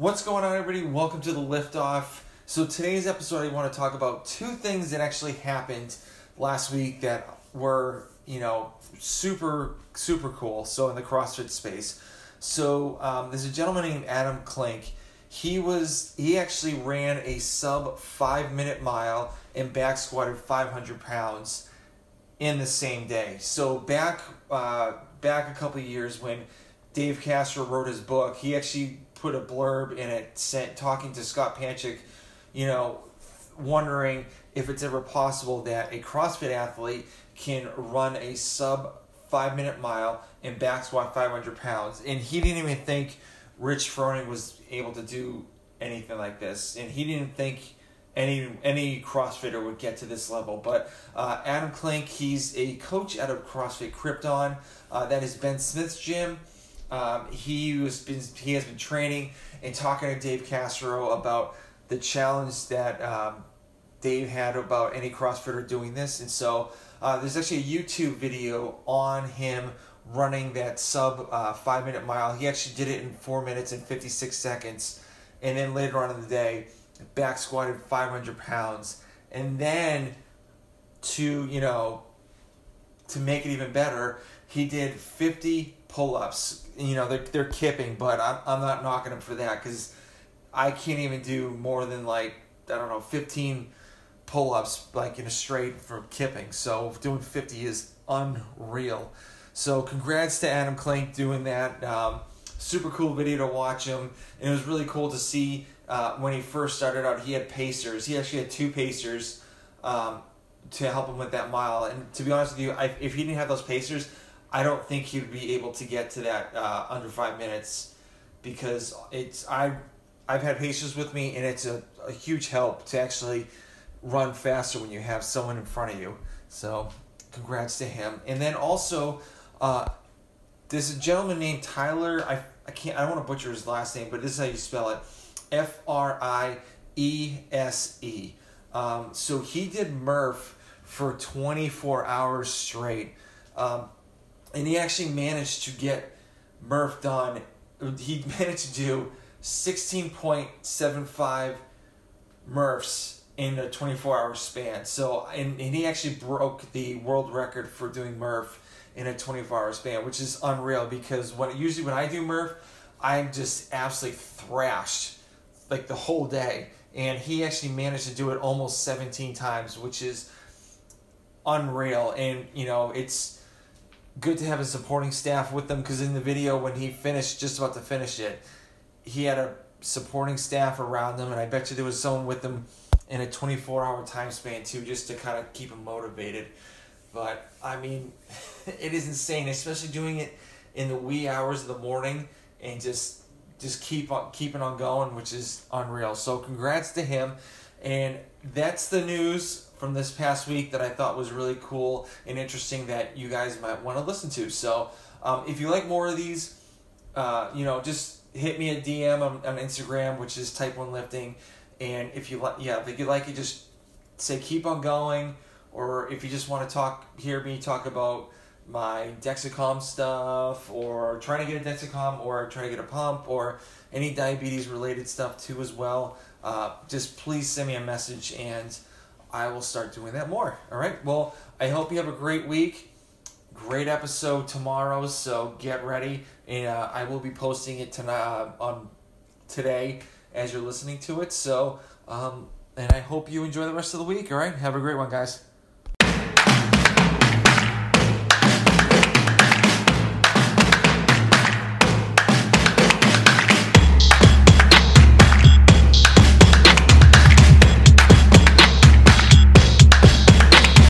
What's going on, everybody? Welcome to the Liftoff. So, today's episode, I want to talk about two things that actually happened last week that were, you know, super, super cool. So, in the CrossFit space. So, um, there's a gentleman named Adam Klink. He was, he actually ran a sub five minute mile and back squatted 500 pounds in the same day. So, back, uh, back a couple years when Dave Castro wrote his book, he actually put a blurb in it sent talking to Scott Panchik, you know, wondering if it's ever possible that a CrossFit athlete can run a sub five minute mile and back squat 500 pounds. And he didn't even think Rich Froning was able to do anything like this. And he didn't think any any CrossFitter would get to this level. But uh, Adam Klink, he's a coach out of CrossFit Krypton. Uh, that is Ben Smith's gym. Um, he was been he has been training and talking to Dave Castro about the challenge that um, Dave had about any CrossFitter doing this, and so uh, there's actually a YouTube video on him running that sub uh, five minute mile. He actually did it in four minutes and 56 seconds, and then later on in the day, back squatted 500 pounds, and then to you know to make it even better, he did 50 pull-ups. You know, they're, they're kipping, but I'm, I'm not knocking him for that because I can't even do more than like, I don't know, 15 pull-ups like in a straight from kipping. So doing 50 is unreal. So congrats to Adam Klink doing that. Um, super cool video to watch him. And it was really cool to see uh, when he first started out, he had pacers. He actually had two pacers um, to help him with that mile. And to be honest with you, I, if he didn't have those pacers, I don't think he would be able to get to that uh, under five minutes because it's I I've had pacers with me and it's a, a huge help to actually run faster when you have someone in front of you. So congrats to him. And then also uh, there's a gentleman named Tyler. I I can't I don't want to butcher his last name, but this is how you spell it. F R I E S E. Um, so he did Murph for 24 hours straight. Um, and he actually managed to get Murph done. He managed to do 16.75 Murphs in a 24 hour span. So, and, and he actually broke the world record for doing Murph in a 24 hour span, which is unreal because when usually when I do Murph, I'm just absolutely thrashed like the whole day. And he actually managed to do it almost 17 times, which is unreal. And, you know, it's good to have a supporting staff with them because in the video, when he finished, just about to finish it, he had a supporting staff around him. And I bet you there was someone with him in a 24 hour time span too, just to kind of keep him motivated. But, I mean, it is insane, especially doing it in the wee hours of the morning and just just keep on keeping on going, which is unreal. So congrats to him. And that's the news from this past week that I thought was really cool and interesting that you guys might want to listen to. So um, if you like more of these, uh, you know, just hit me a DM on, on Instagram, which is Type One Lifting. And if you like, yeah, if you like it, just say keep on going. Or if you just want to talk, hear me talk about my Dexcom stuff or trying to get a Dexcom or trying to get a pump or any diabetes related stuff too as well, uh, just please send me a message and I will start doing that more. All right. Well, I hope you have a great week. Great episode tomorrow, so get ready. And uh, I will be posting it tonight uh, on today as you're listening to it. So, um, and I hope you enjoy the rest of the week. All right, have a great one, guys.